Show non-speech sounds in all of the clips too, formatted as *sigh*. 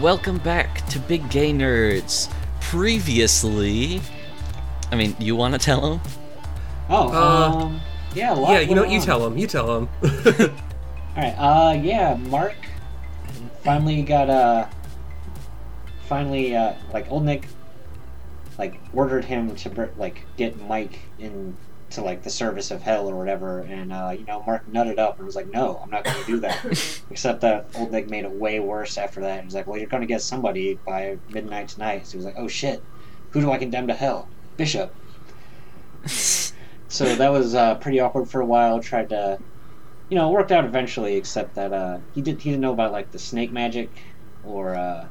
Welcome back to Big Gay Nerds. Previously, I mean, you want to tell them? Oh, Uh, um, yeah, a lot Yeah, you know, went you tell him. You tell him. *laughs* All right, uh, yeah, Mark finally got uh, finally uh, like old Nick, like ordered him to like get Mike into like the service of hell or whatever, and uh, you know Mark nutted up and was like, no, I'm not going to do that. *laughs* Except that old Nick made it way worse after that. He was like, well, you're going to get somebody by midnight tonight. So he was like, oh shit, who do I condemn to hell? Bishop. So that was uh, pretty awkward for a while. Tried to, you know, it worked out eventually. Except that uh, he did he didn't know about like the snake magic, or uh,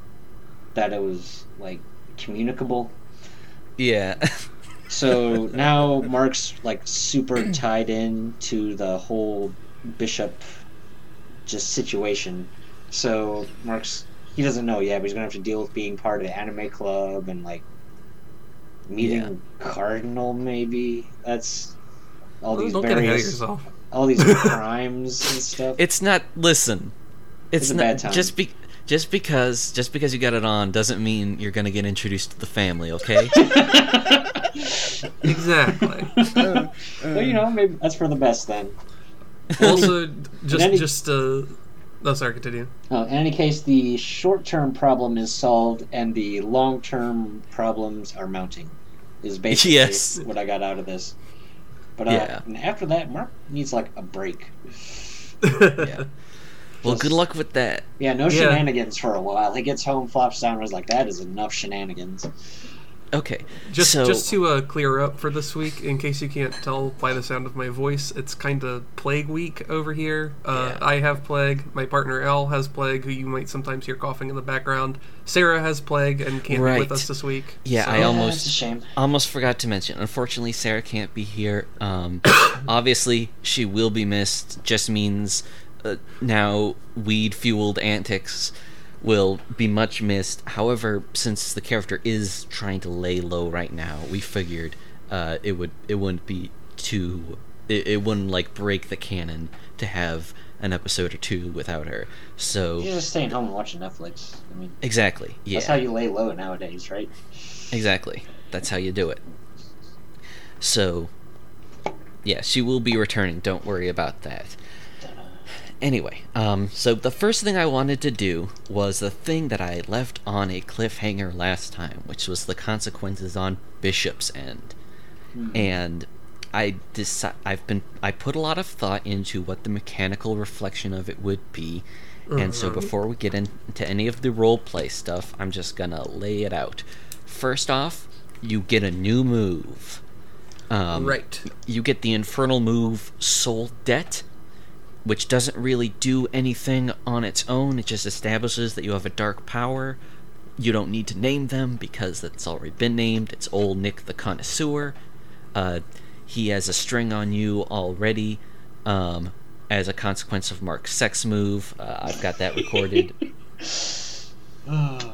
that it was like communicable. Yeah. *laughs* So now Mark's like super tied in to the whole bishop just situation. So Mark's he doesn't know yet, but he's gonna have to deal with being part of the anime club and like meeting Yeah. Cardinal maybe. That's all these Don't get ahead of various yourself. all these *laughs* crimes and stuff. it's not. Listen, it's, It's a not bad time. just be just because just because you got it on doesn't mean you're gonna get introduced to the family. Okay. *laughs* Exactly. *laughs* well, you know, maybe that's for the best then. also, just any- just uh, no, sorry, continue. Uh, in any case, the short-term problem is solved, and the long-term problems are mounting. Is basically Yes. what I got out of this. But uh, Yeah. and after that, Mark needs like a break. *laughs* yeah. Well, Just- good luck with that. Yeah, no Yeah. shenanigans for a while. He gets home, flops down, and is like, "That is enough shenanigans." Okay. Just so, just to uh, clear up for this week, in case you can't tell by the sound of my voice, it's kind of plague week over here. Uh, Yeah. I have plague. My partner Al has plague, who you might sometimes hear coughing in the background. Sarah has plague and can't be with us this week. Yeah, so- I almost- it's a shame. almost forgot to mention. Unfortunately, Sarah can't be here. Um, *coughs* obviously, she will be missed. Just means uh, now weed fueled antics will be much missed. However, since the character is trying to lay low right now, we figured uh, it would it wouldn't be too it, it wouldn't like break the canon to have an episode or two without her. So You're just staying home and watching Netflix. I mean, exactly, yeah. that's how you lay low nowadays, right? Exactly. That's how you do it. So, yeah, she will be returning. Don't worry about that. Anyway, um, so the first thing I wanted to do was the thing that I left on a cliffhanger last time, which was the consequences on Bishop's end. And I deci- I've been I put a lot of thought into what the mechanical reflection of it would be. And so Mhm. before we get into any of the role play stuff, I'm just gonna lay it out. First off, you get a new move. Um, right. you get the infernal move Soul Debt, which doesn't really do anything on its own. It just establishes that you have a dark power. You don't need to name them because that's already been named. It's old Nick the Connoisseur. Uh, he has a string on you already um, as a consequence of Mark's sex move. Uh, I've got that recorded. *laughs* *sighs* Sorry,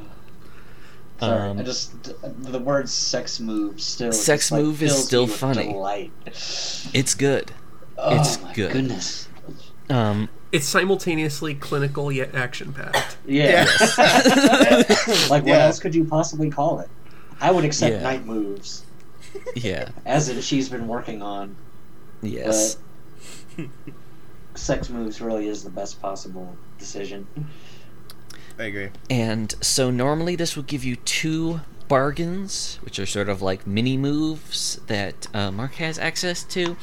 Um, I just the word "sex move" still. Sex just, like, move is still funny. Delight. It's good. Oh It's my good. goodness. Um, It's simultaneously clinical yet action packed. Yeah. *laughs* like what Yeah. else could you possibly call it? I would accept Yeah. night moves, yeah. as in she's been working on. Yes. Sex moves really is the best possible decision. I agree. And so normally this would give you two bargains, which are sort of like mini moves that uh, Mark has access to.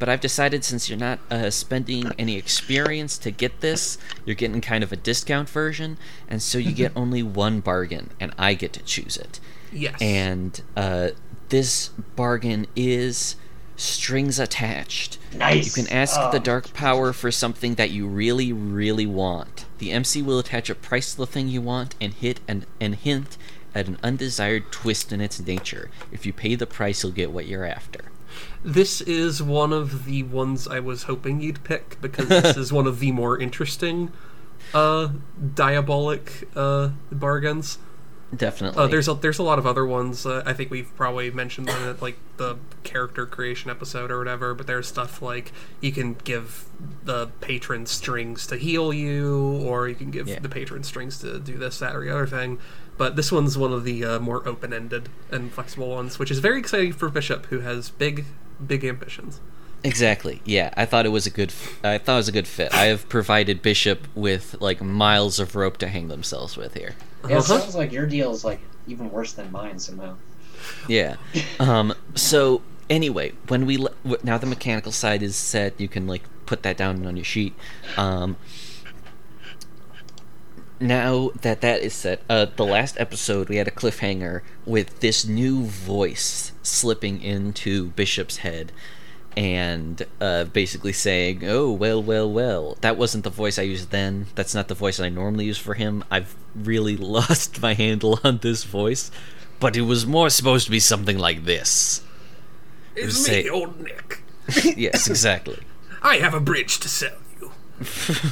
But I've decided since you're not uh, spending any experience to get this, you're getting kind of a discount version, and so you get *laughs* only one bargain, and I get to choose it. Yes. And uh, this bargain is strings attached. Nice. You can ask Oh. the Dark Power for something that you really, really want. The MC will attach a price to the thing you want and hit and, and hint at an undesired twist in its nature. If you pay the price, you'll get what you're after. This is one of the ones I was hoping you'd pick because this is one of the more interesting uh diabolic uh bargains. Definitely. Uh, there's a, there's a lot of other ones. Uh, I think we've probably mentioned them like the character creation episode or whatever. But there's stuff like you can give the patron strings to heal you, or you can give Yeah. the patron strings to do this, that, or the other thing. But this one's one of the uh, more open-ended and flexible ones, which is very exciting for Bishop, who has big, big ambitions. Exactly. Yeah, I thought it was a good. f- I thought it was a good fit. I have provided Bishop with like miles of rope to hang themselves with here. Yeah, it Uh-huh. sounds like your deal is like even worse than mine somehow. Yeah. *laughs* Um. So anyway, when we le- now the mechanical side is set, you can like put that down on your sheet. Um. Now that that is set, uh, the last episode we had a cliffhanger with this new voice slipping into Bishop's head, and uh, basically saying, "Oh well, well, well." That wasn't the voice I used then. That's not the voice I normally use for him. I've really *laughs* lost my handle on this voice, but it was more supposed to be something like this. It's Say- me, old Nick. *laughs* Yes, exactly. I have a bridge to sell you. *laughs*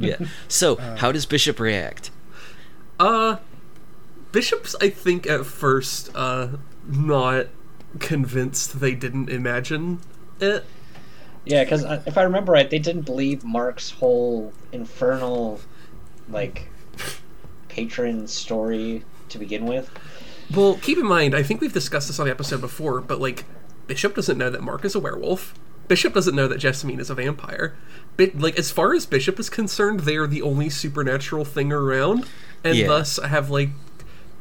Yeah. So, how does Bishop react? Uh, Bishop's, I think, at first, uh, not convinced they didn't imagine it. Yeah, because if I remember right, they didn't believe Mark's whole infernal, like, patron story to begin with. Well, keep in mind, I think we've discussed this on the episode before, but, like, Bishop doesn't know that Mark is a werewolf. Bishop doesn't know that Jessamine is a vampire. But, like, as far as Bishop is concerned, they are the only supernatural thing around, and Yeah. thus have, like,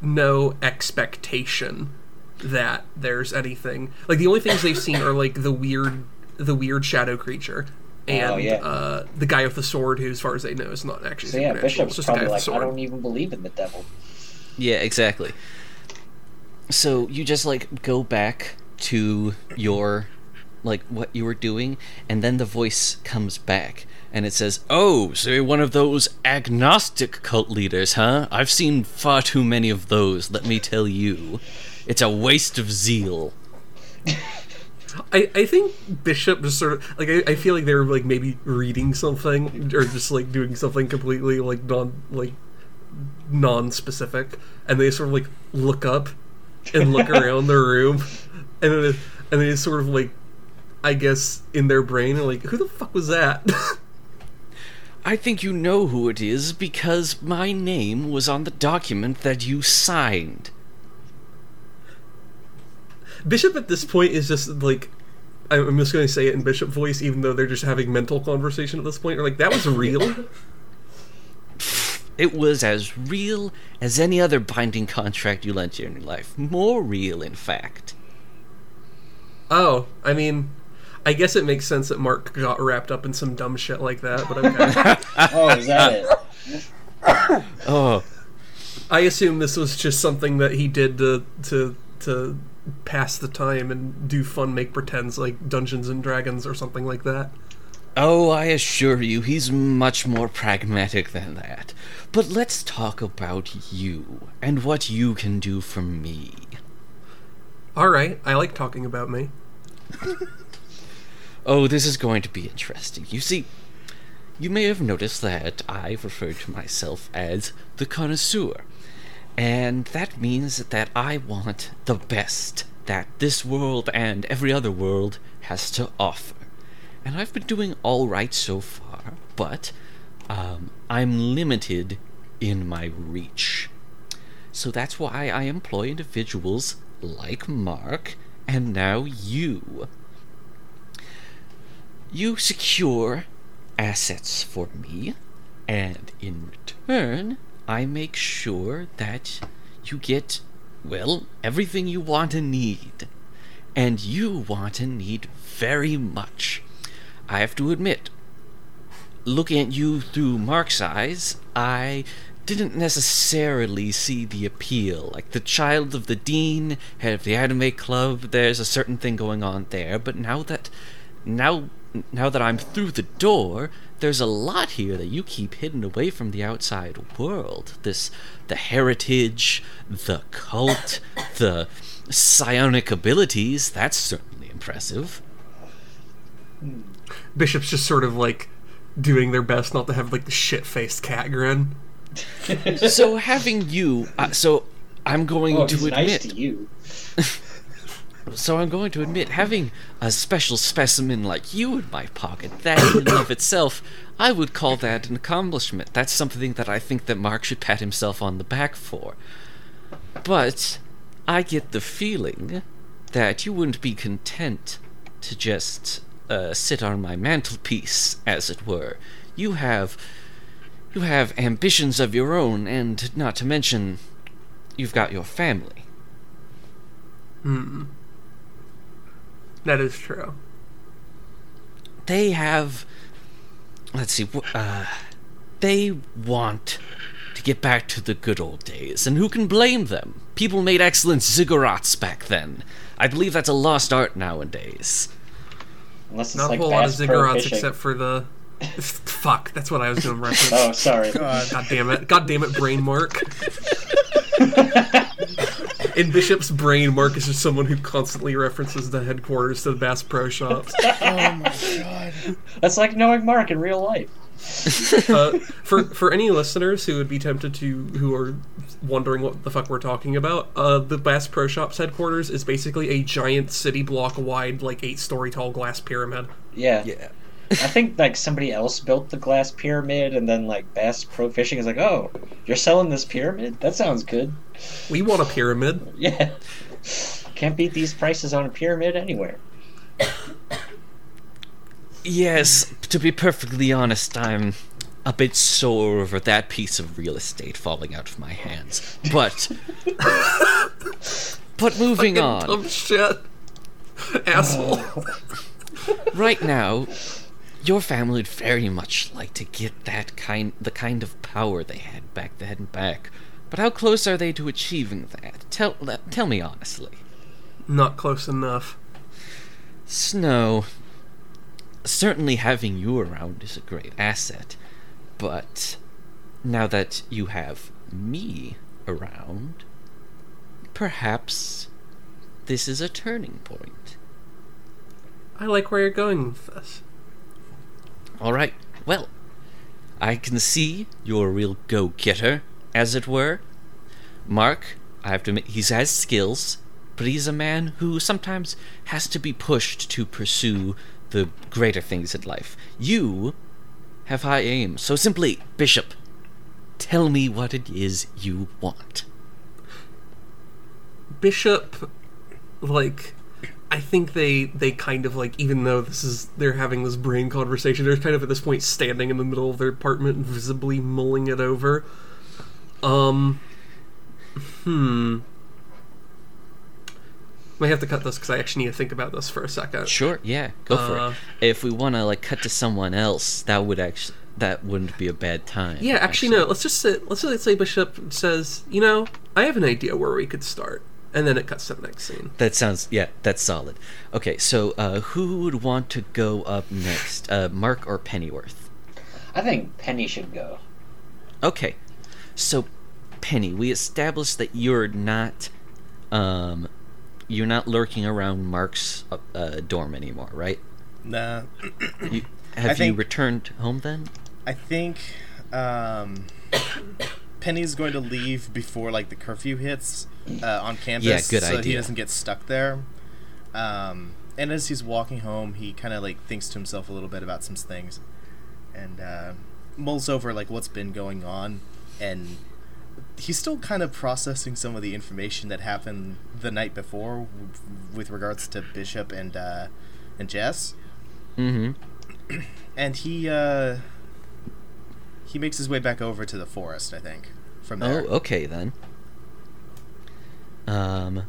no expectation that there's anything. Like, the only things they've seen are, like, the weird, the weird shadow creature. And Oh, yeah. uh, the guy with the sword, who, as far as they know, is not actually So yeah, supernatural. Bishop's just probably with a like, I don't even believe in the devil. Yeah, exactly. So you just like go back to your like what you were doing and then the voice comes back and it says, "Oh, so you're one of those agnostic cult leaders, huh? I've seen far too many of those, let me tell you. It's a waste of zeal." I, I think Bishop just sort of like I, I feel like they were like maybe reading something or just like doing something completely like non like non specific and they sort of like look up and look *laughs* around the room and then it, and they sort of like I guess in their brain are like who the fuck was that? *laughs* I think you know who it is because my name was on the document that you signed. Bishop at this point is just like I- I'm just going to say it in Bishop voice even though they're just having mental conversation at this point. They're like that was *laughs* real. It was as real as any other binding contract you lent you in your life. More real, in fact. Oh, I mean, I guess it makes sense that Mark got wrapped up in some dumb shit like that, but okay. *laughs* Oh, is that it? *laughs* Oh, I assume this was just something that he did to to to pass the time and do fun make pretends like Dungeons and Dragons or something like that. oh, I assure you, he's much more pragmatic than that. But let's talk about you and what you can do for me. All right, I like talking about me. *laughs* Oh, this is going to be interesting. You see, you may have noticed that I've referred to myself as the connoisseur. And that means that I want the best that this world and every other world has to offer. And I've been doing all right so far, but um, I'm limited in my reach. So that's why I employ individuals like Mark and now you. You secure assets for me, and in return, I make sure that you get, well, everything you want and need. And you want and need very much. I have to admit, looking at you through Mark's eyes, I didn't necessarily see the appeal. Like the child of the dean, head of the anime club, there's a certain thing going on there, but now that now now that I'm through the door, there's a lot here that you keep hidden away from the outside world. This the heritage, the cult, *coughs* the psionic abilities, that's certainly impressive. Bishop's just sort of like doing their best not to have like the shit faced cat grin. so having you uh, so I'm going Oh, to he's admit. nice to you. *laughs* So I'm going to admit, having a special specimen like you in my pocket, that in and of itself, I would call that an accomplishment. That's something that I think that Mark should pat himself on the back for. But I get the feeling that you wouldn't be content to just uh, sit on my mantelpiece, as it were. You have you have ambitions of your own, and not to mention, you've got your family. Hmm. That is true. they have let's see wh- uh, they want to get back to the good old days and who can blame them people made excellent ziggurats back then i believe that's a lost art nowadays Unless it's Not like a whole lot of Bass ziggurats Fishing. except for the. Fuck, that's what I was doing reference. Oh, sorry. God. God damn it. God damn it, brain mark. In Bishop's brain, Mark is just someone who constantly references the headquarters to the Bass Pro Shops. *laughs* Oh my god. That's like knowing Mark in real life. *laughs* Uh, for for any listeners who would be tempted to who are wondering what the fuck we're talking about, uh, the Bass Pro Shops headquarters is basically a giant city block wide, like eight story tall glass pyramid. Yeah. yeah I think like somebody else built the glass pyramid, and then like Bass Pro Fishing is like, oh, you're selling this pyramid? That sounds good. We want a pyramid. *laughs* Yeah. Can't beat these prices on a pyramid anywhere. yes to be perfectly honest i'm a bit sore over that piece of real estate falling out of my hands but but moving on Dumb shit. Asshole. *laughs* right now, your family would very much like to get that kind, the kind of power they had back then back. But how close are they to achieving that? Tell tell me honestly. Not close enough. Snow, certainly having you around is a great asset, but now that you have me around, perhaps this is a turning point. I like where you're going with this. All right. Well, I can see you're a real go-getter, as it were. Mark, I have to admit, he has skills, but he's a man who sometimes has to be pushed to pursue the greater things in life. You have high aim, so simply, Bishop, tell me what it is you want. Bishop, like, I think they they kind of like even though this is they're having this brain conversation, they're kind of at this point standing in the middle of their apartment, visibly mulling it over. Um, hmm. Might have to cut this because I actually need to think about this for a second. Sure, yeah, go for Uh, it. If we want to like cut to someone else, that would actually that wouldn't be a bad time. Yeah, actually, no. Let's just say let's just say Bishop says, you know, I have an idea where we could start, and then it cuts to the next scene. That sounds yeah, that's solid. Okay, so uh, who would want to go up next? Uh, Mark or Pennyworth? I think Penny should go. Okay, so Penny, we established that you're not, um, you're not lurking around Mark's uh, uh, dorm anymore, right? Nah. You, have you think- returned home then? I think um, Penny's going to leave before like the curfew hits uh, on campus. Yeah, good so he doesn't get stuck there. Um, and as he's walking home, he kind of like thinks to himself a little bit about some things, and uh, mulls over like what's been going on, and he's still kind of processing some of the information that happened the night before w- with regards to Bishop and uh, and Jess Mm-hmm. and he uh he makes his way back over to the forest i think from there Oh, okay then. Um,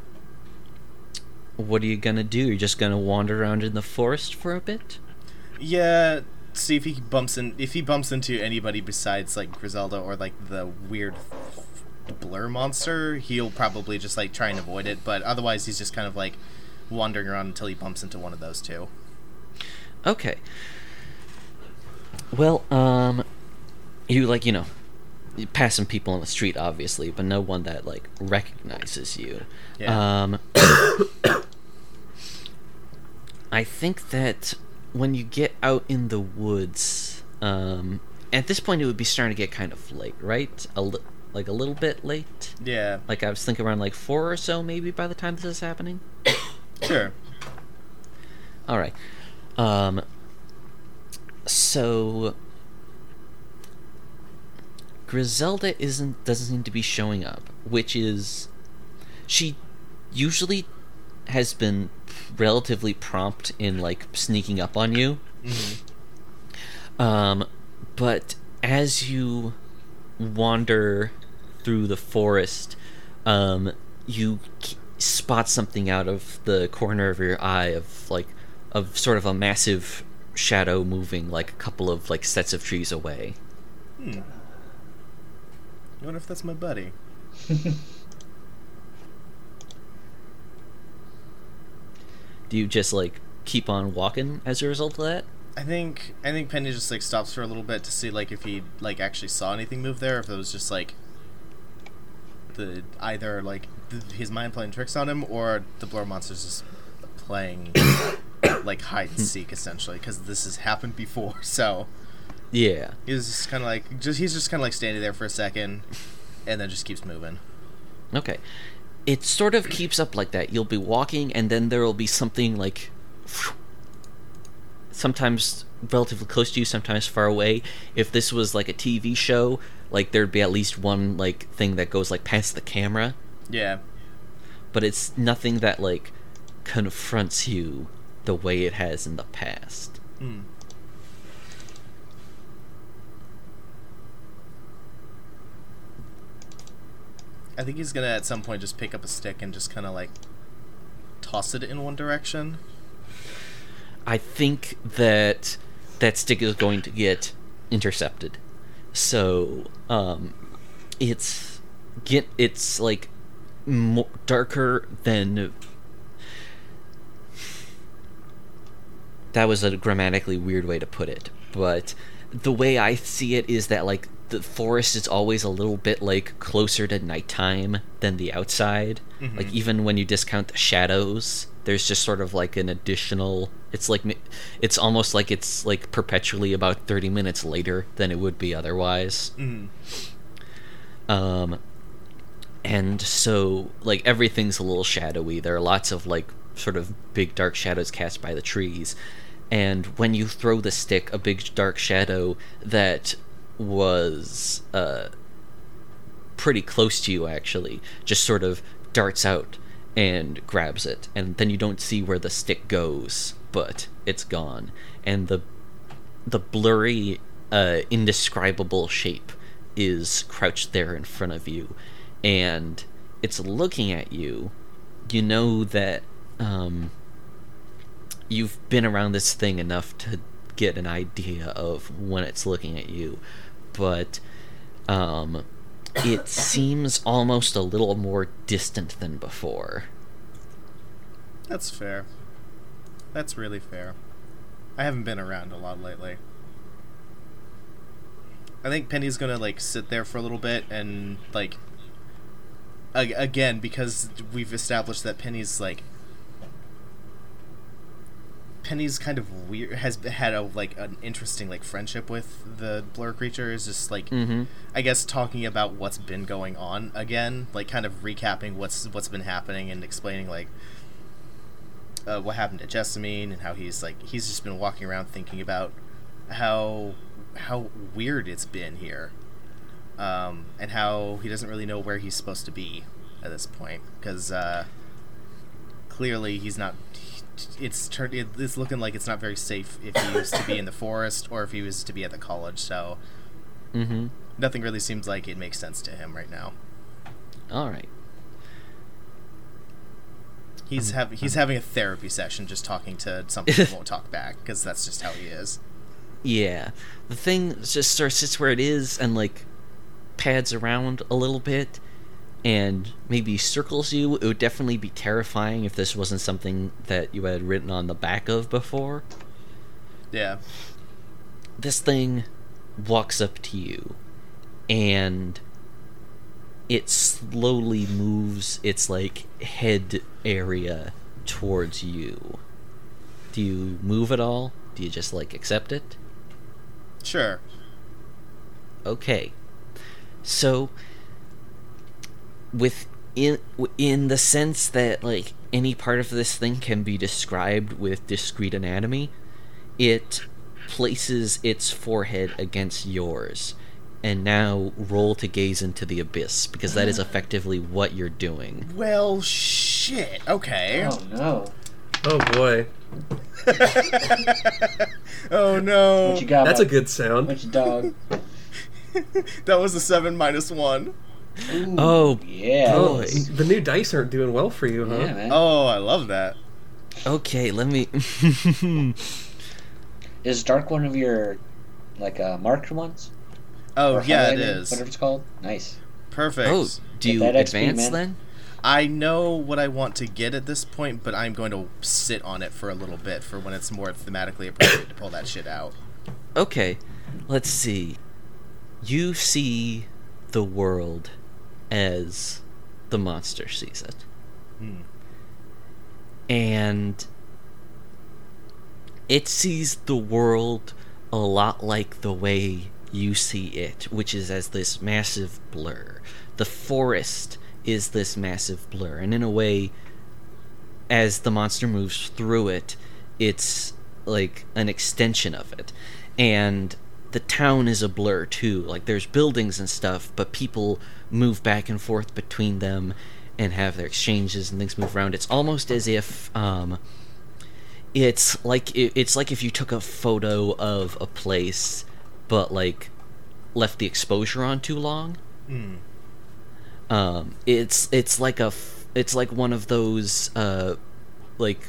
what are you gonna do? You're just gonna wander around in the forest for a bit? yeah see if he bumps in if he bumps into anybody besides like griselda or like the weird blur monster he'll probably just like try and avoid it but otherwise he's just kind of like wandering around until he bumps into one of those two Okay. Well, um, you like you know, you passing people on the street, obviously, but no one that like recognizes you. Yeah. Um, *coughs* I think that when you get out in the woods, um, at this point it would be starting to get kind of late, right? A li- like a little bit late. Yeah, Like I was thinking around like four or so, maybe by the time this is happening. *coughs* sure. All right. Um. So Griselda isn't doesn't seem to be showing up, which is she usually has been relatively prompt in like sneaking up on you. Um, but as you wander through the forest, um, you k- spot something out of the corner of your eye of like of sort of a massive shadow moving like a couple of like sets of trees away. Hmm. I wonder if that's my buddy. *laughs* Do you just like keep on walking as a result of that? I think I think Penny just like stops for a little bit to see like if he like actually saw anything move there, if it was just like the either like th- his mind playing tricks on him or the blur monsters just playing *coughs* like hide and hmm. seek essentially because this has happened before. *laughs* So Yeah. he was just kind of like just he's just kind of like standing there for a second and then just keeps moving. Okay. It sort of keeps up like that. You'll be walking, and then there will be something like. Sometimes relatively close to you, sometimes far away. If this was like a TV show, like there'd be at least one like thing that goes like past the camera, Yeah. but it's nothing that like confronts you the way it has in the past. Hmm. I think he's gonna at some point just pick up a stick and just kind of like toss it in one direction. I think that that stick is going to get intercepted. So, um, it's get it's like mo- darker than. That was a grammatically weird way to put it, but the way I see it is that like the forest is always a little bit like closer to nighttime than the outside. Mhm. Like even when you discount the shadows, there's just sort of like an additional. It's like it's almost like it's like perpetually about thirty minutes later than it would be otherwise. Mm. Um, and so like everything's a little shadowy. There are lots of like sort of big dark shadows cast by the trees, and when you throw the stick, a big dark shadow that was uh pretty close to you actually. Just sort of darts out and grabs it. And then you don't see where the stick goes but it's gone. And the the blurry uh indescribable shape is crouched there in front of you. And it's looking at you. You know that um you've been around this thing enough to get an idea of when it's looking at you but um it seems almost a little more distant than before That's fair. That's really fair. I haven't been around a lot lately. I think Penny's gonna like sit there for a little bit and like ag- again because we've established that Penny's like Penny's kind of weird has had a like an interesting like friendship with the blur creature is just like mm-hmm I guess talking about what's been going on again, like kind of recapping what's what's been happening and explaining like uh, what happened to Jessamine and how he's like he's just been walking around thinking about how how weird it's been here, um, and how he doesn't really know where he's supposed to be at this point because uh, clearly he's not. It's turned. It's looking like it's not very safe if he was to be in the forest or if he was to be at the college. So mm-hmm nothing really seems like it makes sense to him right now. all right He's Um, having he's having a therapy session, just talking to something that won't talk back, because that's just how he is. yeah the thing just sort of sits where it is and like pads around a little bit and maybe circles you it would definitely be terrifying if this wasn't something that you had written on the back of before. Yeah, this thing walks up to you and it slowly moves its like head area towards you. Do you move at all? Do you just like accept it? Sure. okay. So with in in the sense that like any part of this thing can be described with discrete anatomy, it places its forehead against yours. And now roll to gaze into the abyss because that is mm. effectively what you're doing. Well, shit. Okay. Oh no. Oh boy, *laughs* Oh no. What you got? that's a good sound. What you dog? *laughs* that was a seven minus one. Ooh, Oh, yeah. boy. The new dice aren't doing well for you, huh? Yeah, man. Oh, I love that. Okay, let me. *laughs* Is dark one of your like uh, marked ones? Oh Or yeah, it is. Whatever it's called. Nice. Perfect. oh, do you that XP, advance man. then? I know what I want to get at this point, but I'm going to sit on it for a little bit for when it's more thematically appropriate to pull that shit out. Okay, let's see. You see the world as the monster sees it. Hmm. And it sees the world a lot like the way you see it, which is as this massive blur. The forest is this massive blur, and in a way, as the monster moves through it, it's like an extension of it. And the town is a blur too. Like there's buildings and stuff, but people move back and forth between them and have their exchanges and things move around. It's almost as if um, it's like it, it's like if you took a photo of a place, but like left the exposure on too long. Hmm. Um, it's it's like a it's like one of those uh, like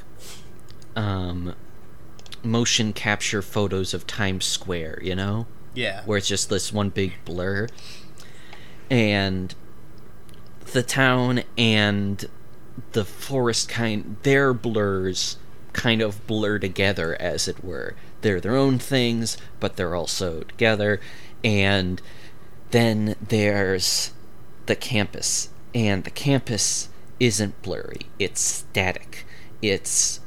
um, motion capture photos of Times Square, you know, Yeah. where it's just this one big blur, and the town and the forest kind their blurs kind of blur together as it were. They're their own things but they're also together. And then there's the campus. And the campus isn't blurry. It's static. It's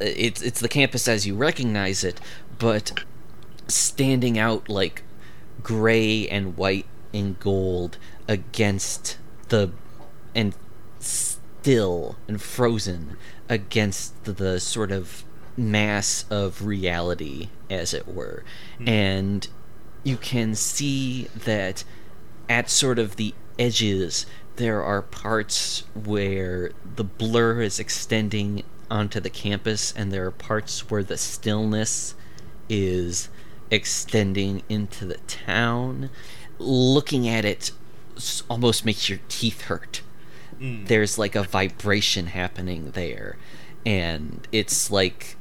it's it's the campus as you recognize it but standing out like gray and white and gold against the and still and frozen against the, the sort of mass of reality as it were. Hmm. And you can see that at sort of the edges there are parts where the blur is extending onto the campus and there are parts where the stillness is extending into the town. Looking at it almost makes your teeth hurt. Mm. there's like a vibration happening there. And it's like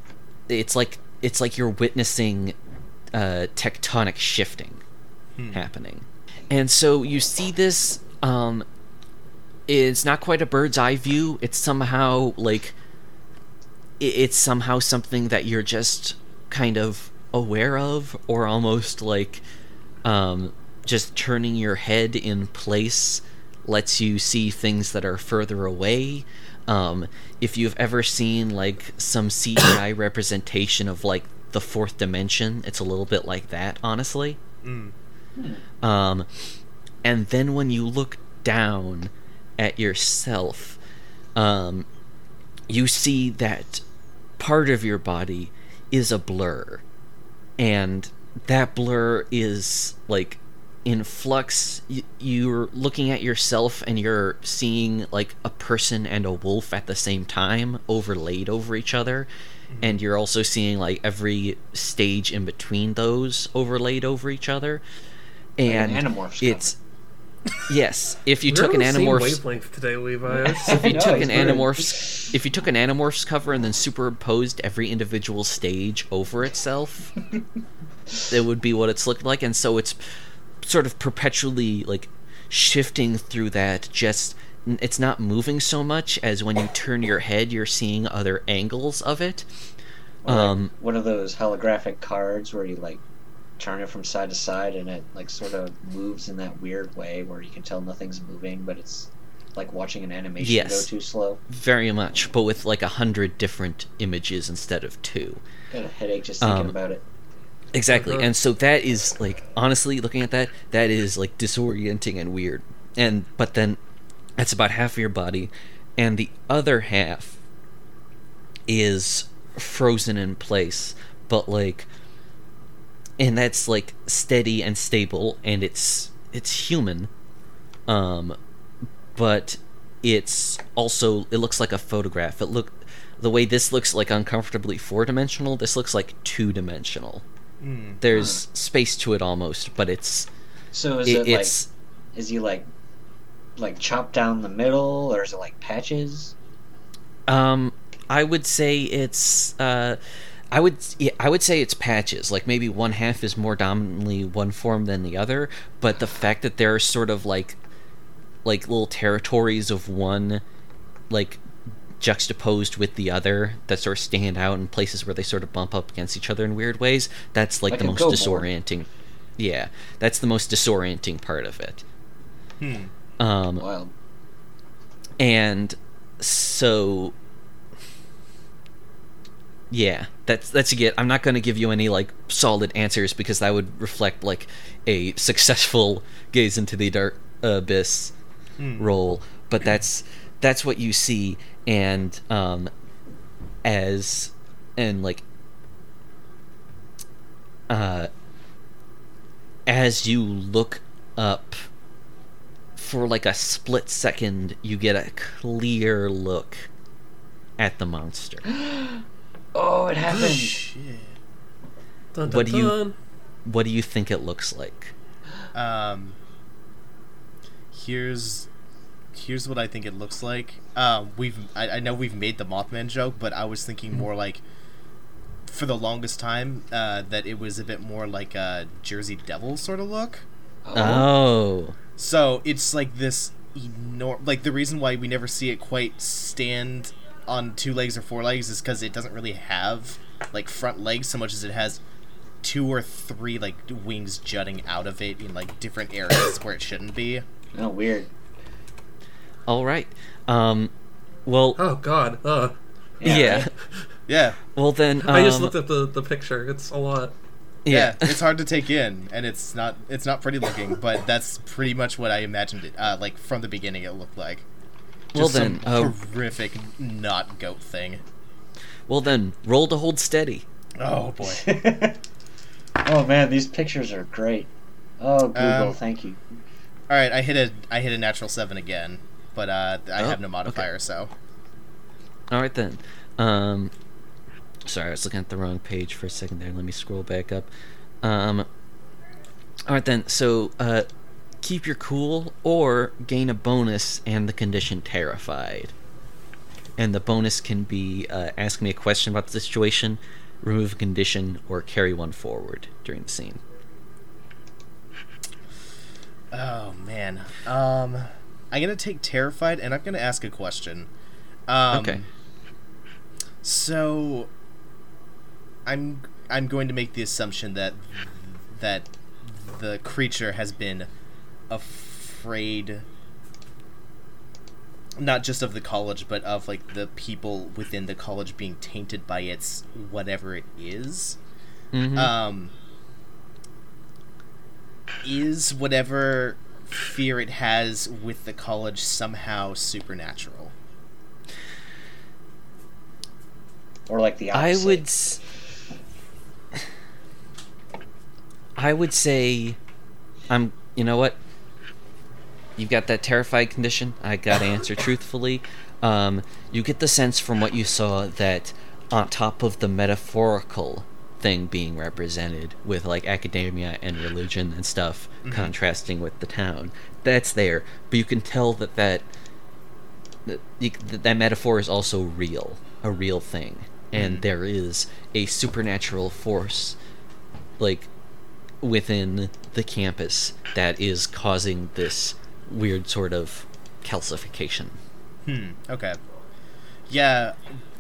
it's like it's like you're witnessing uh, tectonic shifting happening. And so you see this um it's not quite a bird's eye view. It's somehow like it's somehow something that you're just kind of aware of or almost like um just turning your head in place lets you see things that are further away um if you've ever seen like some CGI *coughs* representation of like the fourth dimension it's a little bit like that honestly Mm. um, and then when you look down at yourself, um, you see that part of your body is a blur. And that blur is like in flux. Y- You're looking at yourself and you're seeing like a person and a wolf at the same time overlaid over each other. Mm-hmm. And you're also seeing like every stage in between those overlaid over each other an and Animorphs it's yes if you We're took an the same animorphs wavelength today, Levi. *laughs* if you No, took it's an weird. animorphs if you took an animorphs cover and then superimposed every individual stage over itself *laughs* it would be what it's looked like and so it's sort of perpetually like shifting through that just it's not moving so much as when you turn your head you're seeing other angles of it Or, like, um one of those holographic cards where you like turn it from side to side and it like sort of moves in that weird way where you can tell nothing's moving, but it's like watching an animation Yes. go too slow. very much but with like a hundred different images instead of two Got a headache just thinking Um, about it. Exactly. Uh-huh. And so that is like honestly looking at that, that is like disorienting and weird. and but then that's about half of your body, and the other half is frozen in place, but like, and that's like steady and stable, and it's it's human, um, but it's also it looks like a photograph. It look the way this looks like uncomfortably four dimensional. This looks like two dimensional. Hmm. There's space to it almost, but it's So is it, it, it's like is he like like chopped down the middle or is it like patches? Um, I would say it's uh, I would yeah, I would say it's patches. Like maybe one half is more dominantly one form than the other, but the fact that there are sort of like like little territories of one like juxtaposed with the other that sort of stand out in places where they sort of bump up against each other in weird ways. That's like, Like the most go board. disorienting. Yeah, that's the most disorienting part of it. Hmm. Um, Wild. and so yeah that's that's again i'm not going to give you any like solid answers because that would reflect like a successful gaze into the dark abyss Hmm. role. But that's that's what you see and um as and like uh as you look up for like a split second you get a clear look at the monster *gasps* *gasps* Oh, it happened. Shit. Dun, dun, What do you- what do you think it looks like Um, here's here's what I think it looks like. Um, we've I, I know we've made the Mothman joke, but I was thinking more like for the longest time uh, that it was a bit more like a Jersey Devil sort of look. oh So it's like this enorm like the reason why we never see it quite stand on two legs or four legs is because it doesn't really have like front legs so much as it has two or three like wings jutting out of it in like different areas where it shouldn't be. Oh, weird. all right um well Oh God. Uh, yeah, right? *laughs* Yeah, well then I just um, looked at the, the picture. It's a lot. yeah, yeah it's hard to take in, and it's not it's not pretty looking, but that's pretty much what I imagined it. Uh, like from the beginning, it looked like. Well Just then some uh, horrific not goat thing. well then roll to hold steady Oh boy. *laughs* oh man, these pictures are great. Oh, Google, Um, thank you. All right, I hit a I hit a natural seven again, but uh, I Oh, have no modifier, so all right then um sorry i was looking at the wrong page for a second there let me scroll back up um all right then so uh keep your cool or gain a bonus and the condition terrified and the bonus can be uh, ask me a question about the situation remove a condition or carry one forward during the scene Oh man. Um I'm gonna take terrified and I'm gonna ask a question. Um Okay. So I'm I'm going to make the assumption that that the creature has been afraid not just of the college but of like the people within the college being tainted by its whatever it is. Mhm. um, is whatever fear it has with the college somehow supernatural? Or like the I would. s- I would say, I'm. You know what? You've got that terrified condition. I got to answer truthfully. Um, you get the sense from what you saw that on top of the metaphorical thing being represented with like academia and religion and stuff contrasting with the town, that's there. But you can tell that that that, that that metaphor is also real, a real thing, and there is a supernatural force, like within the campus that is causing this weird sort of calcification. Hmm. Okay. Yeah.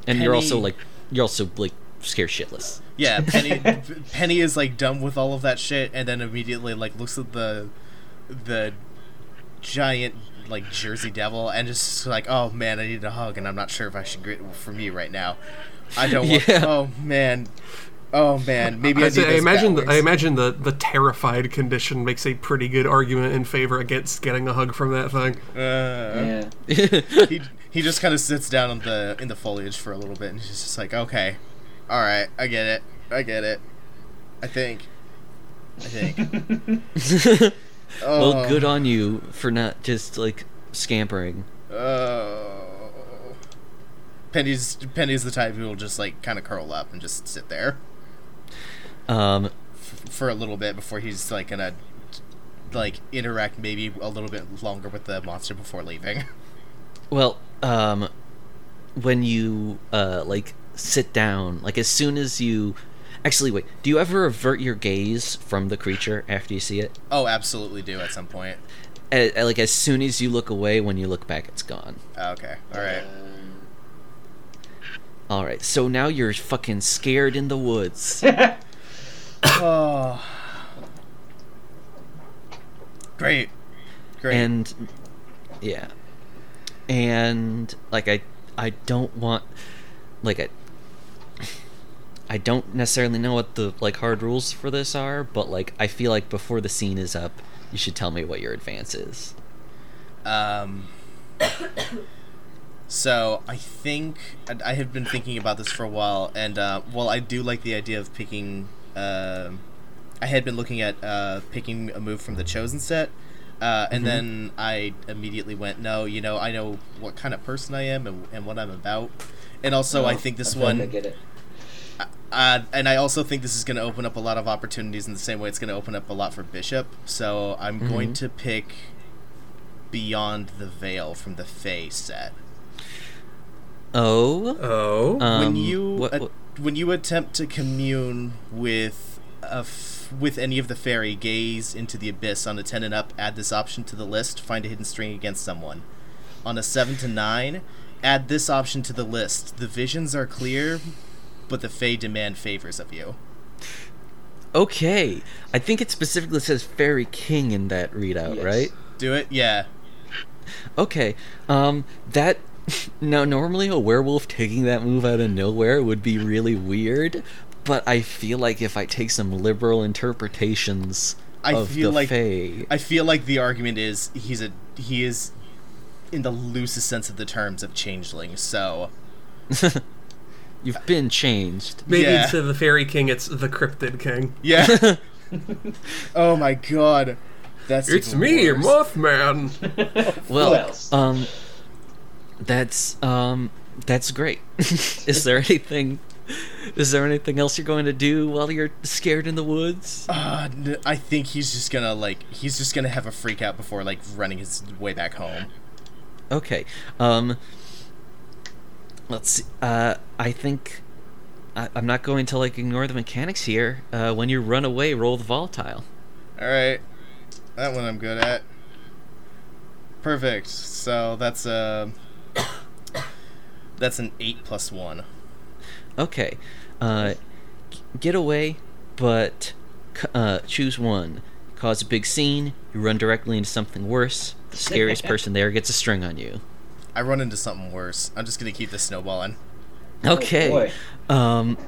And you're also like you're also like scared shitless. Yeah. *laughs* Penny. Penny is like dumb with all of that shit, and then immediately like looks at the the giant like Jersey Devil and just like, oh man, I need a hug, and I'm not sure if I should get it for me right now. I don't *laughs* want. Yeah. Oh man. Oh man, maybe I, I, need say, I imagine the, I imagine the, the terrified condition makes a pretty good argument in favor against getting a hug from that thing. Uh, Yeah. he *laughs* he just kind of sits down in the in the foliage for a little bit, and he's just like, okay, all right, I get it, I get it, I think, I think. *laughs* Oh, well, good on you for not just like scampering. Oh. Penny's Penny's the type who will just like kind of curl up and just sit there Um, f- for a little bit before he's like gonna like interact maybe a little bit longer with the monster before leaving. *laughs* well, um, when you uh like sit down, like as soon as you, actually, wait, do you ever avert your gaze from the creature after you see it? Oh, absolutely do at some point. Like as soon as you look away, when you look back, it's gone. Oh, okay, all right. All right, so now you're fucking scared in the woods. *laughs* Oh. *sighs* Great. Great. and yeah and like i i don't want like i i don't necessarily know what the like hard rules for this are but like i feel like before the scene is up you should tell me what your advance is Um. *coughs* So I think I- I have been thinking about this for a while, and uh, while I do like the idea of picking, um I had been looking at uh, picking a move from the chosen set, uh, and then I immediately went, no, you know, I know what kind of person I am and, and what I'm about, and also I Oh, think this feel like one I get it. uh, and I also think this is going to open up a lot of opportunities in the same way it's going to open up a lot for Bishop. So I'm going Mhm. to pick Beyond the Veil from the Fae set. oh Oh. um, when you what, at- what- when you attempt to commune with a f- with any of the fairy, gaze into the abyss on a ten and up. Add this option to the list. Find a hidden string against someone. On a seven to nine, add this option to the list. The visions are clear, but the Fae demand favors of you. okay i think it specifically says fairy king in that readout Yes. right Do it, yeah. Okay. Um that *laughs* now normally a werewolf taking that move out of nowhere would be really weird, but I feel like if I take some liberal interpretations I of feel the like Fae, I feel like the argument is he's a he is in the loosest sense of the terms of changeling. So *laughs* you've been changed. Maybe yeah. instead of the fairy king, it's the cryptid king. yeah. *laughs* oh my god, that's It's even me, worse. Mothman. Well, else? um that's um that's great. *laughs* is there anything is there anything else you're going to do while you're scared in the woods? Uh, I think he's just gonna like he's just gonna have a freak out before like running his way back home. Okay. Um. Let's see. Uh, I think I, I'm not going to like ignore the mechanics here. Uh, when you run away, roll the volatile. All right, that one I'm good at. Perfect. So that's uh that's an eight plus one. Okay. Uh, get away, but uh, choose one. Cause a big scene. You run directly into something worse. The scariest *laughs* person there gets a string on you. I run into something worse. I'm just gonna keep this snowballing. Okay. boy. um. *laughs*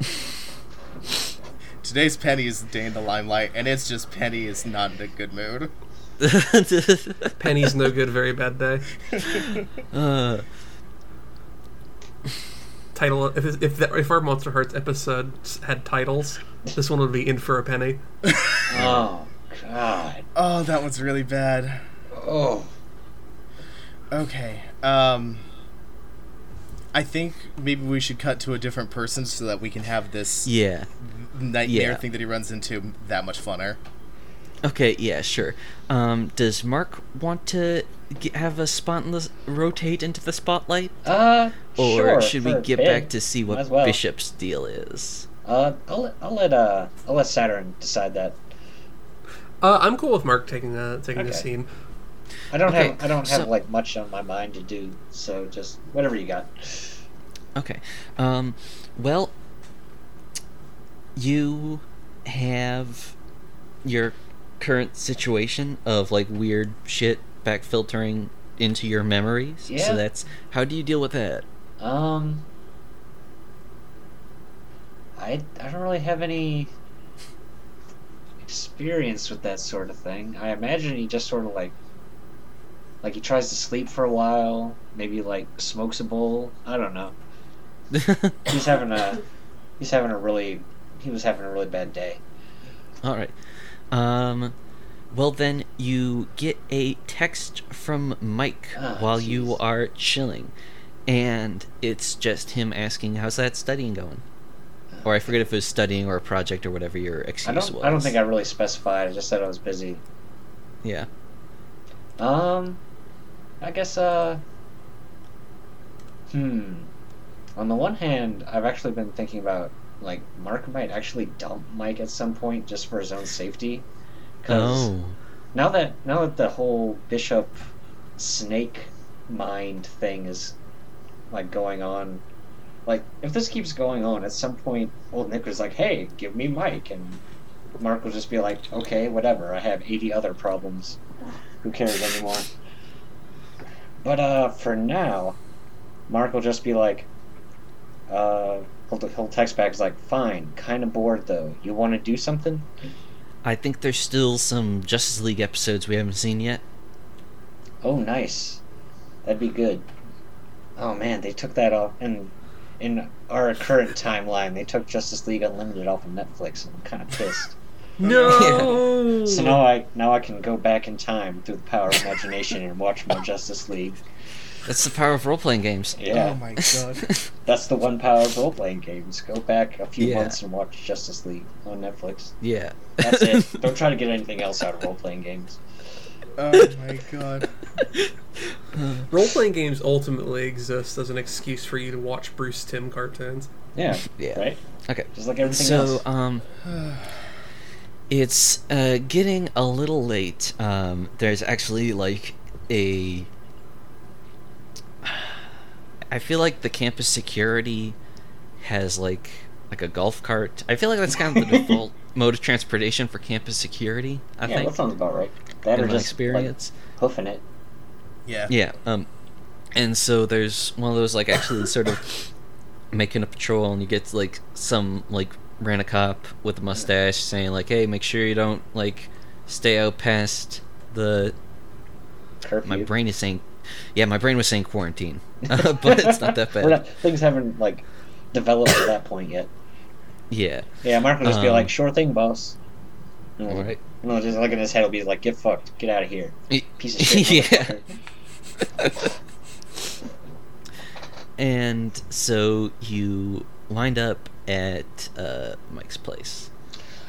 Today's Penny is the day in the limelight, and it's just Penny is not in a good mood. *laughs* Penny's no good, very bad day. uh, Title if if, that, if our Monster Hearts episodes had titles, this one would be in for a penny. *laughs* Oh God. Oh, that one's really bad. Oh. Okay. Um I think maybe we should cut to a different person so that we can have this yeah. nightmare Yeah. thing that he runs into that much funner. Okay, yeah, sure. Um, does Mark want to g have a spotless rotate into the spotlight, Uh. or sure, should we get bit. back to see what well. Bishop's deal is? Uh, I'll let I'll let uh I'll let Saturn decide that. Uh, I'm cool with Mark taking a taking a Okay. scene. I don't Okay, have I don't have so- like much on my mind to do, so just whatever you got. Okay. Um, well, you have your current situation of like weird shit back filtering into your memories. Yeah. So that's how do you deal with that? Um. I I don't really have any experience with that sort of thing. I imagine he just sort of like like he tries to sleep for a while, maybe like smokes a bowl. I don't know. *laughs* He's having a he's having a really he was having a really bad day. All right. Um, well, then you get a text from Mike Ah, while you are chilling, and it's just him asking, "How's that studying going?" Or I forget if it was studying or a project or whatever your I excuse don't was. I don't think I really specified. I just said I was busy. Yeah. Um, I guess, uh, hmm. On the one hand, I've actually been thinking about, like, Mark might actually dump Mike at some point just for his own safety. Because Oh. now that, now that the whole Bishop snake mind thing is, like, going on, like, if this keeps going on, at some point, old Nick was like, hey, give me Mike. And Mark will just be like, okay, whatever, I have 80 other problems. Who cares anymore? But uh, for now, Mark will just be like, uh, he'll, he'll text back, he's like, fine, kind of bored though. You want to do something? I think there's still some Justice League episodes we haven't seen yet. Oh, nice. That'd be good. Oh man, they took that off, and in our current *laughs* timeline, they took Justice League Unlimited off of Netflix. and I'm kind of pissed. *laughs* No. So now I now I can go back in time through the power of imagination and watch more Justice League. That's the power of role playing games. Yeah. Oh my god. *laughs* That's the one power of role playing games. Go back a few Yeah. months and watch Justice League on Netflix. yeah. That's it. *laughs* Don't try to get anything else out of role playing games. Oh my god. *laughs* Role playing games ultimately exist as an excuse for you to watch Bruce Timm cartoons. Yeah. Yeah. Right? Okay. Just like everything So, else. So, um, it's uh, getting a little late. Um, there's actually like a. I feel like the campus security has like like a golf cart. I feel like that's kind of the *laughs* default mode of transportation for campus security. I yeah, think that sounds about right. That in or just experience. like hoofing it. Yeah. Yeah. Um, and so there's one of those like actually *laughs* sort of making a patrol, and you get like some like ran a cop with a mustache saying like, "Hey, make sure you don't like stay out past the." Curfew. My brain is saying, yeah, my brain was saying quarantine, *laughs* but it's not that bad. not, things haven't like developed to that point yet. Yeah. Yeah, Mark will just be Um, like, "Sure thing, boss." And All we'll- right. and we'll just look at his head. He'll be like, "Get fucked. Get out of here, piece of *laughs* shit." yeah. *laughs* and so you wind up at uh, Mike's place.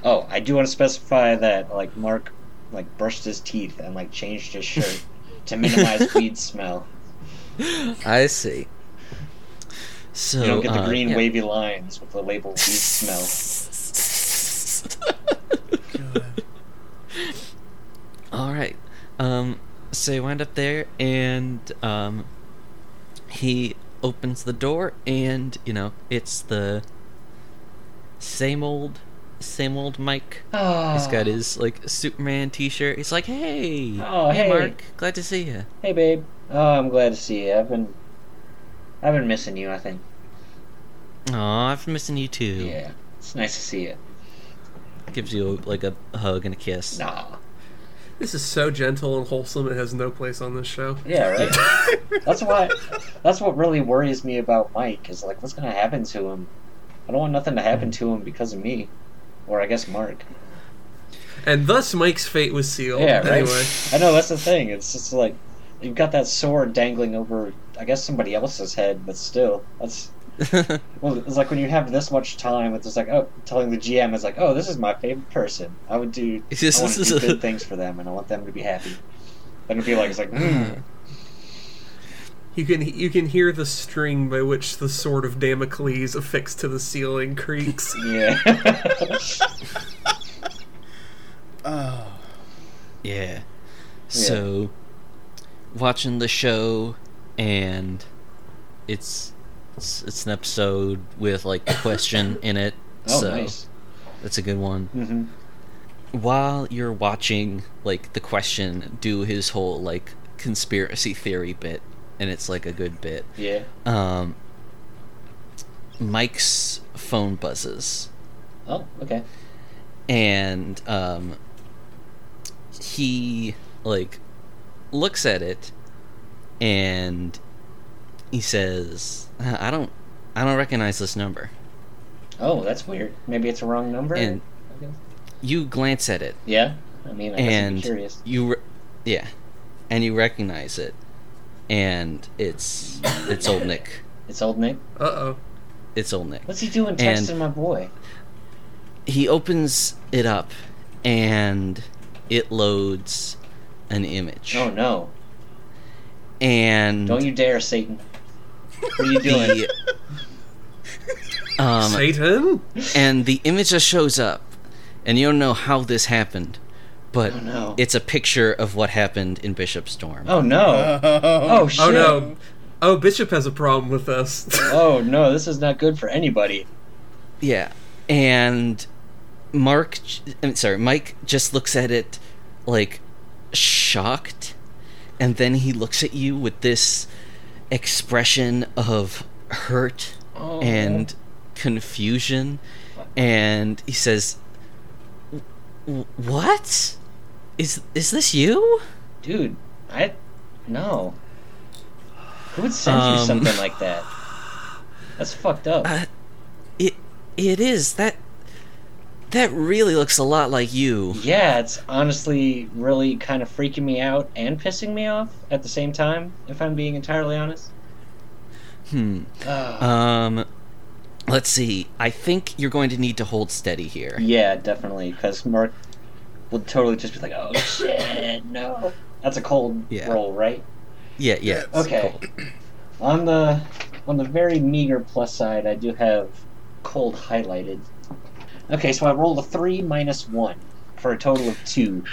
Oh, I do want to specify that like Mark like brushed his teeth and like changed his shirt to minimize *laughs* weed smell. I see. So You don't get the uh, green yeah. wavy lines with the label weed smell. God. *laughs* All right. Um, so you wind up there, and um, he opens the door, and you know it's the same old, same old Mike. Ah. He's got his like Superman T-shirt. He's like, "Hey, Oh, hey. Mark, glad to see you." Hey, babe. Oh, I'm glad to see you. I've been, I've been missing you. I think. Aw, I've been missing you too. Yeah, it's nice to see you. Gives you like a hug and a kiss. Nah. This is so gentle and wholesome. It has no place on this show. Yeah, right. *laughs* that's why. That's what really worries me about Mike. Is like, what's gonna happen to him? I don't want nothing to happen to him because of me, or I guess Mark. And thus, Mike's fate was sealed. Yeah, right. Anyway, I know that's the thing. It's just like you've got that sword dangling over, I guess somebody else's head, but still, that's *laughs* well. It's like when you have this much time. It's just like oh, telling the GM is like, oh, this is my favorite person. I would do. I want to do good things for them, and I want them to be happy. Then it'd be like it's like, *laughs* hmm. You can you can hear the string by which the sword of Damocles affixed to the ceiling creaks. *laughs* yeah. *laughs* Oh. Yeah. So, watching the show, and it's it's, it's an episode with like a question *coughs* in it. oh, so nice. that's a good one. hmm While you're watching like the question do his whole like conspiracy theory bit, and it's like a good bit. Yeah. Um, Mike's phone buzzes, Oh, okay. and um, he like looks at it, and he says, "Uh, "I don't, I don't recognize this number." Oh, that's weird. Maybe it's a wrong number. And you glance at it, yeah, I mean, I and curious. you, re- yeah, and you recognize it, and it's it's old Nick. It's old Nick. Uh oh. It's old Nick. What's he doing And- my boy? he opens it up and it loads an image Oh no! and Don't you dare, Satan! What are you *laughs* doing? the, um, Satan. and the image just shows up and you don't know how this happened but Oh, no. it's a picture of what happened in bishop storm oh no! Oh, oh shit! Oh no. Oh, Bishop has a problem with this. *laughs* Oh no! This is not good for anybody. yeah and mark i'm sorry mike just looks at it like shocked and then he looks at you with this expression of hurt Oh. and confusion and he says what is is this you Dude, I no. Who would send you Um, something like that? That's fucked up. uh, it it is that that really looks a lot like you yeah, it's honestly really kind of freaking me out and pissing me off at the same time. If I'm being entirely honest. hmm Ugh. um let's see i think you're going to need to hold steady here yeah, definitely, because Mark would totally just be like, "Oh *laughs* shit, no." That's a cold Yeah. roll, right? yeah yeah it's Okay. cold. *clears throat* On the on the very meager plus side, I do have cold highlighted. Okay, so I rolled a three minus one for a total of two.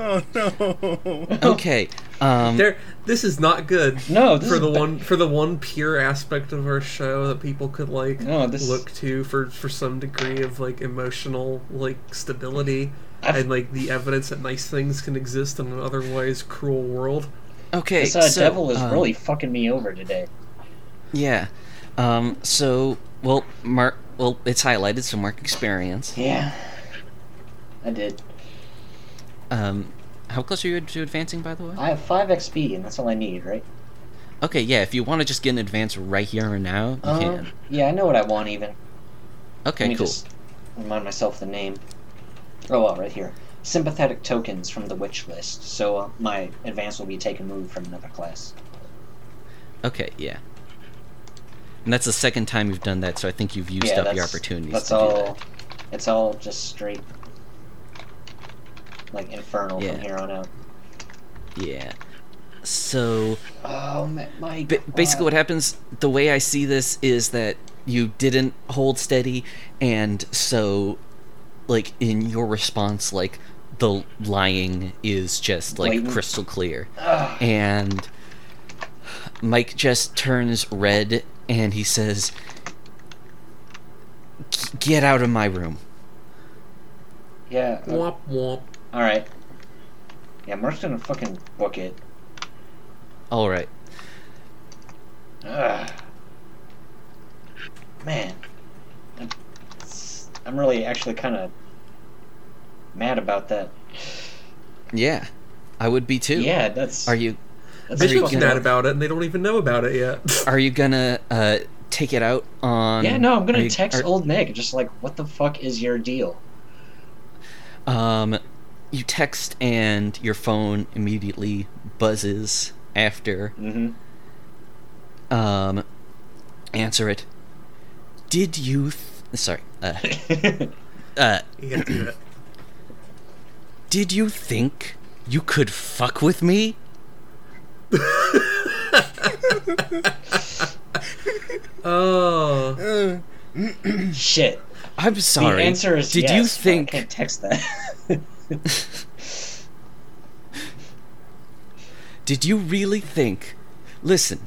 Oh no. okay um there. This is not good. No, this for is the ba- one for the one pure aspect of our show that people could like No, this- look to for for some degree of like emotional like stability I've- and like the evidence that nice things can exist in an otherwise cruel world. okay This uh, so, devil is um, really fucking me over today. yeah um so well mark well it's highlighted so mark experience Yeah, I did. Um how close are you to advancing by the way I have five XP, and that's all I need, right? okay yeah if you want to just get an advance right here and now you Um, can Yeah, I know what I want. Even. okay Let me cool just remind myself the name. Oh, well, right here. Sympathetic tokens from the witch list. So uh, my advance will be taken move from another class. Okay, yeah. And that's the second time you've done that, so I think you've used yeah, up your opportunities That's all. that. It's all just straight, like infernal Yeah. from here on out. Yeah. So Oh, Ma- Mike. ba- basically, what happens, the way I see this, is that you didn't hold steady, and so, like, in your response, like, the lying is just, like, Blatant. crystal clear. Ugh. And Mike just turns red and he says, Get out of my room. Yeah. uh, Womp womp. All right. Yeah, Mark's gonna fucking book it. All right. Ugh. Man, I'm really actually kind of mad about that. Yeah. I would be too. Yeah, that's. Are you That's Bishop's fucking- mad about it, and they don't even know about it yet. *laughs* are you gonna uh take it out on Yeah, no, I'm gonna you- text are- old Nick, just like, what the fuck is your deal? Um you text and your phone immediately buzzes after Mm-hmm. um answer it. Did you th- sorry. Uh *laughs* uh You can't do it. *clears throat* did you think you could fuck with me? *laughs* Oh, Shit. I'm sorry. The answer is Did yes, you think I can't text that. *laughs* *laughs* Did you really think? Listen.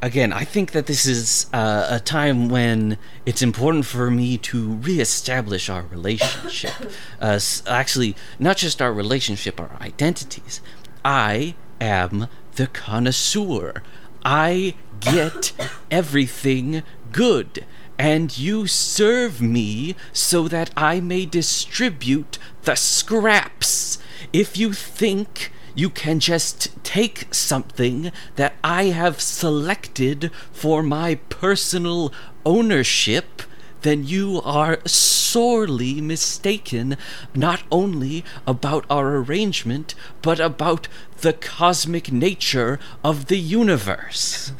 Again, I think that this is uh, a time when it's important for me to reestablish our relationship. *laughs* uh, actually, not just our relationship, our identities. I am the connoisseur. I get everything good. And you serve me so that I may distribute the scraps. If you think you can just take something that I have selected for my personal ownership, then you are sorely mistaken not only about our arrangement, but about the cosmic nature of the universe.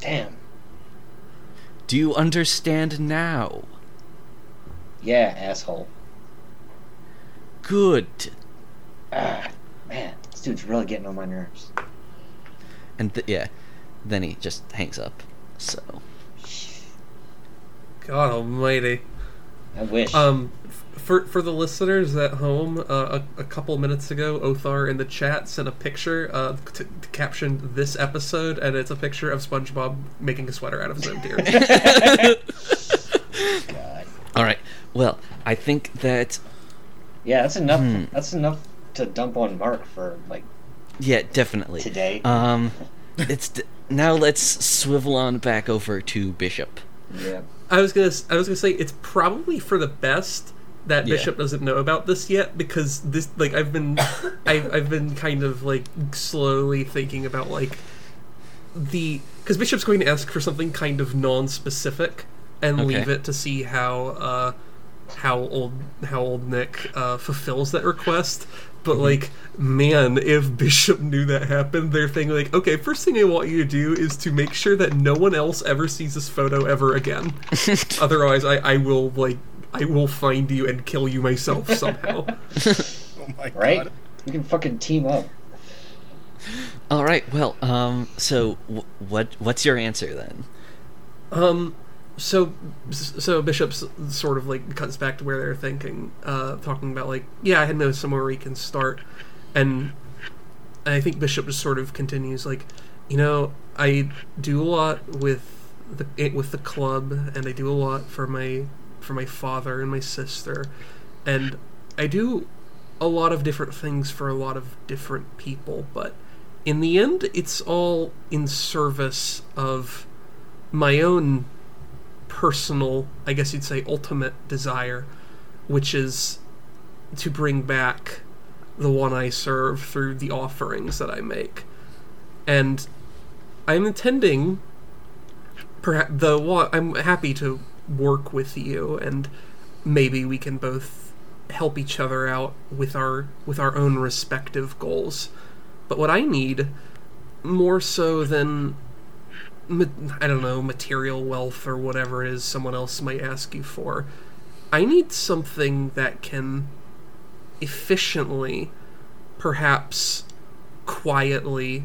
Damn. Do you understand now? Yeah, asshole. Good. Ah, man, this dude's really getting on my nerves. And th- yeah, then he just hangs up. So, God Almighty. I wish. Um, for for the listeners at home, uh, a, a couple minutes ago, Othar in the chat sent a picture uh, to, to caption this episode, and it's a picture of SpongeBob making a sweater out of his own tears. God. all right. Well, I think that Yeah, that's enough. Hmm. That's enough to dump on Mark for like yeah, definitely. today. Um, *laughs* it's d- now let's swivel on back over to Bishop. yeah. I was gonna I was gonna say it's probably for the best that Yeah. Bishop doesn't know about this yet because this like I've been I've, I've been kind of like slowly thinking about like the because Bishop's going to ask for something kind of non-specific and Okay. leave it to see how uh how old how old Nick uh, fulfills that request. But like, man, if Bishop knew that happened, they're thinking like, okay, first thing I want you to do is to make sure that no one else ever sees this photo ever again. *laughs* Otherwise, I, I will like I will find you and kill you myself somehow. *laughs* Oh my Right? god. We can fucking team up. All right. Well, um, so w- what what's your answer then? Um, so so Bishop's sort of like cuts back to where they're thinking, uh, talking about like, yeah, I know somewhere we can start, and I think Bishop just sort of continues like, you know, I do a lot with the with the club, and I do a lot for my for my father and my sister, and I do a lot of different things for a lot of different people, but in the end, it's all in service of my own personal, I guess you'd say, ultimate desire, which is to bring back the one I serve through the offerings that I make. And I'm intending, perhaps, the I'm happy to work with you, and maybe we can both help each other out with our with our own respective goals. But what I need, more so than I don't know, material wealth or whatever it is someone else might ask you for. I need something that can efficiently, perhaps quietly,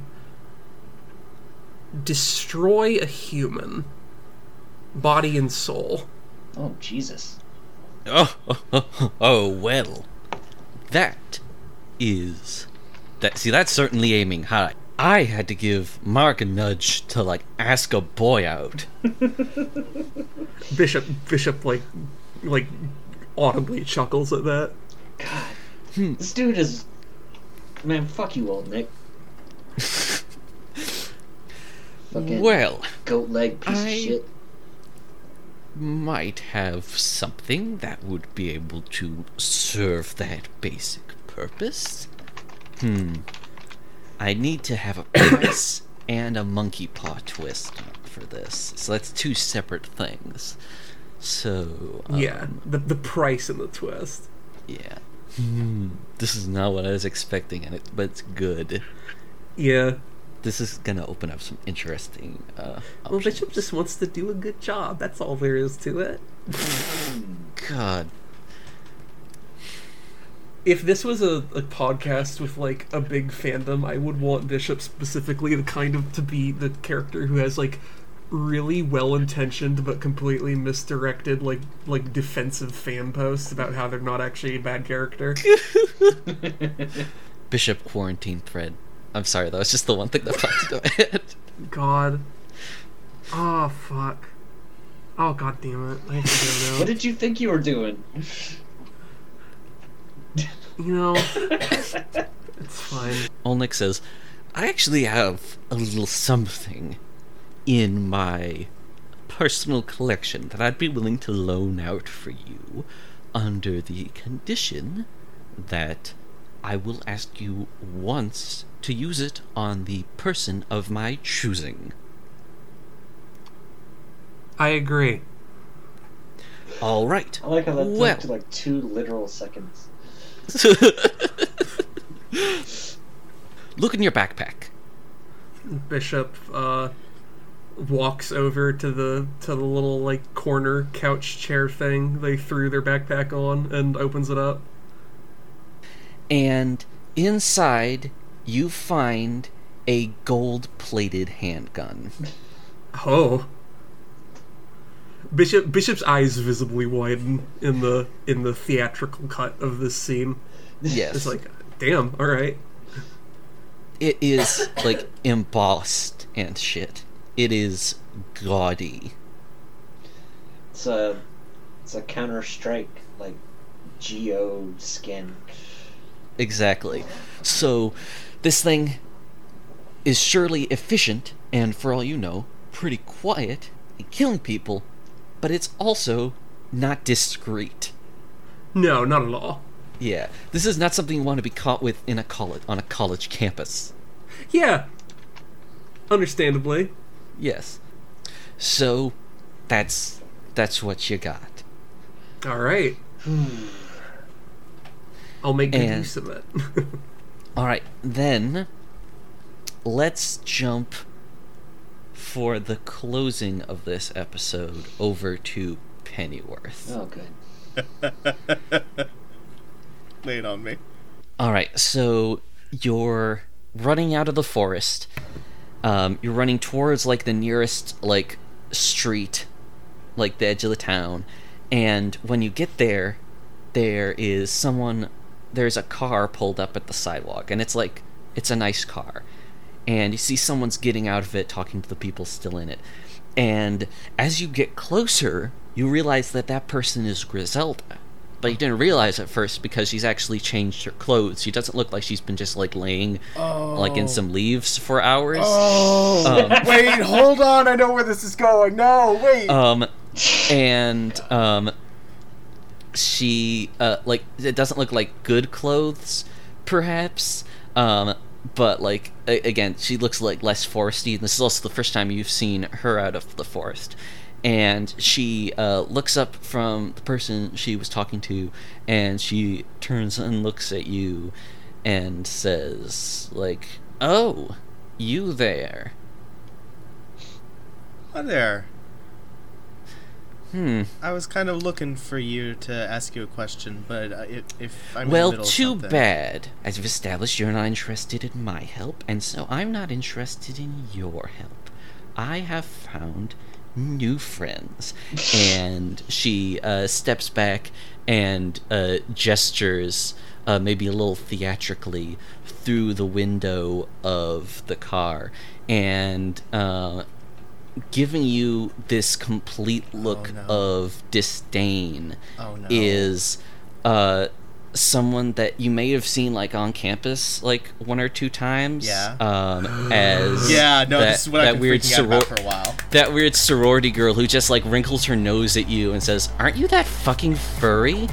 destroy a human, body and soul. Oh Jesus. Oh, *laughs* oh, well, that is that. See, that's certainly aiming high. I had to give Mark a nudge to like ask a boy out. Bishop, Bishop, like, like, audibly chuckles at that. God. This dude is. Man, fuck you, old Nick. Fucking Well, goat leg piece I- of shit. might have something that would be able to serve that basic purpose. Hmm. I need to have a price and a monkey paw twist for this. So that's two separate things. So um, yeah, the the price and the twist. yeah. Hmm. This is not what I was expecting, and it, but it's good. Yeah. This is gonna open up some interesting. Uh, Well. Bishop just wants to do a good job. That's all there is to it. God. If this was a, a podcast with like a big fandom, I would want Bishop specifically the kind of to be the character who has like really well intentioned but completely misdirected like like defensive fan posts about how they're not actually a bad character. *laughs* Bishop quarantine thread. I'm sorry, that was just the one thing that popped into my *laughs* head. God. Oh fuck. Oh god damn it. I have to go. What did you think you were doing? *laughs* you know, *coughs* it's fine. Old Nick says, I actually have a little something in my personal collection that I'd be willing to loan out for you under the condition that I will ask you once to use it on the person of my choosing. I agree. All right. I like how that Well. took like two literal seconds. *laughs* Look in your backpack. Bishop uh, walks over to the to the little like corner couch chair thing they threw their backpack on and opens it up. and inside you find a gold-plated handgun. Oh. Bishop Bishop's eyes visibly widen in the in the theatrical cut of this scene. Yes, It's like, damn, all right. it is like embossed and shit. It is gaudy. It's a it's a Counter Strike like Geo skin. Exactly. So, this thing is surely efficient and, for all you know, pretty quiet in killing people, but it's also not discreet. No, not at all. Yeah, this is not something you want to be caught with in a college on a college campus. Yeah. Understandably. Yes. So, that's that's what you got. All right. I'll make good And- use of it. *laughs* All right, then let's jump for the closing of this episode over to Pennyworth. Oh, good. *laughs* Lay it on me. All right, so you're running out of the forest. Um, you're running towards like the nearest like street, like the edge of the town, and when you get there, there is someone. There's a car pulled up at the sidewalk, and it's like it's a nice car, and you see someone's getting out of it, talking to the people still in it, and as you get closer, you realize that that person is Griselda. But you didn't realize at first because she's actually changed her clothes. She doesn't look like she's been just like laying like in some leaves for hours. Oh, Um, *laughs* wait, hold on. I know where this is going. No, wait. um and um she uh like it doesn't look like good clothes perhaps um but like a- again she looks like less foresty and this is also the first time you've seen her out of the forest and she uh, looks up from the person she was talking to and she turns and looks at you and says like oh you there Hi there. Hmm I was kind of looking for you to ask you a question, but uh, if, if I'm well, too bad. As you've established, you're not interested in my help, and so I'm not interested in your help. I have found new friends. and she uh, steps back and uh, gestures, uh, maybe a little theatrically, through the window of the car. And uh, giving you this complete look no. of disdain Oh no. is uh someone that you may have seen like on campus like one or two times Yeah. um *gasps* as Yeah, no, that, this is what that I've been weird freaking out about soror- for a while. that weird sorority girl who just like wrinkles her nose at you and says aren't you that fucking furry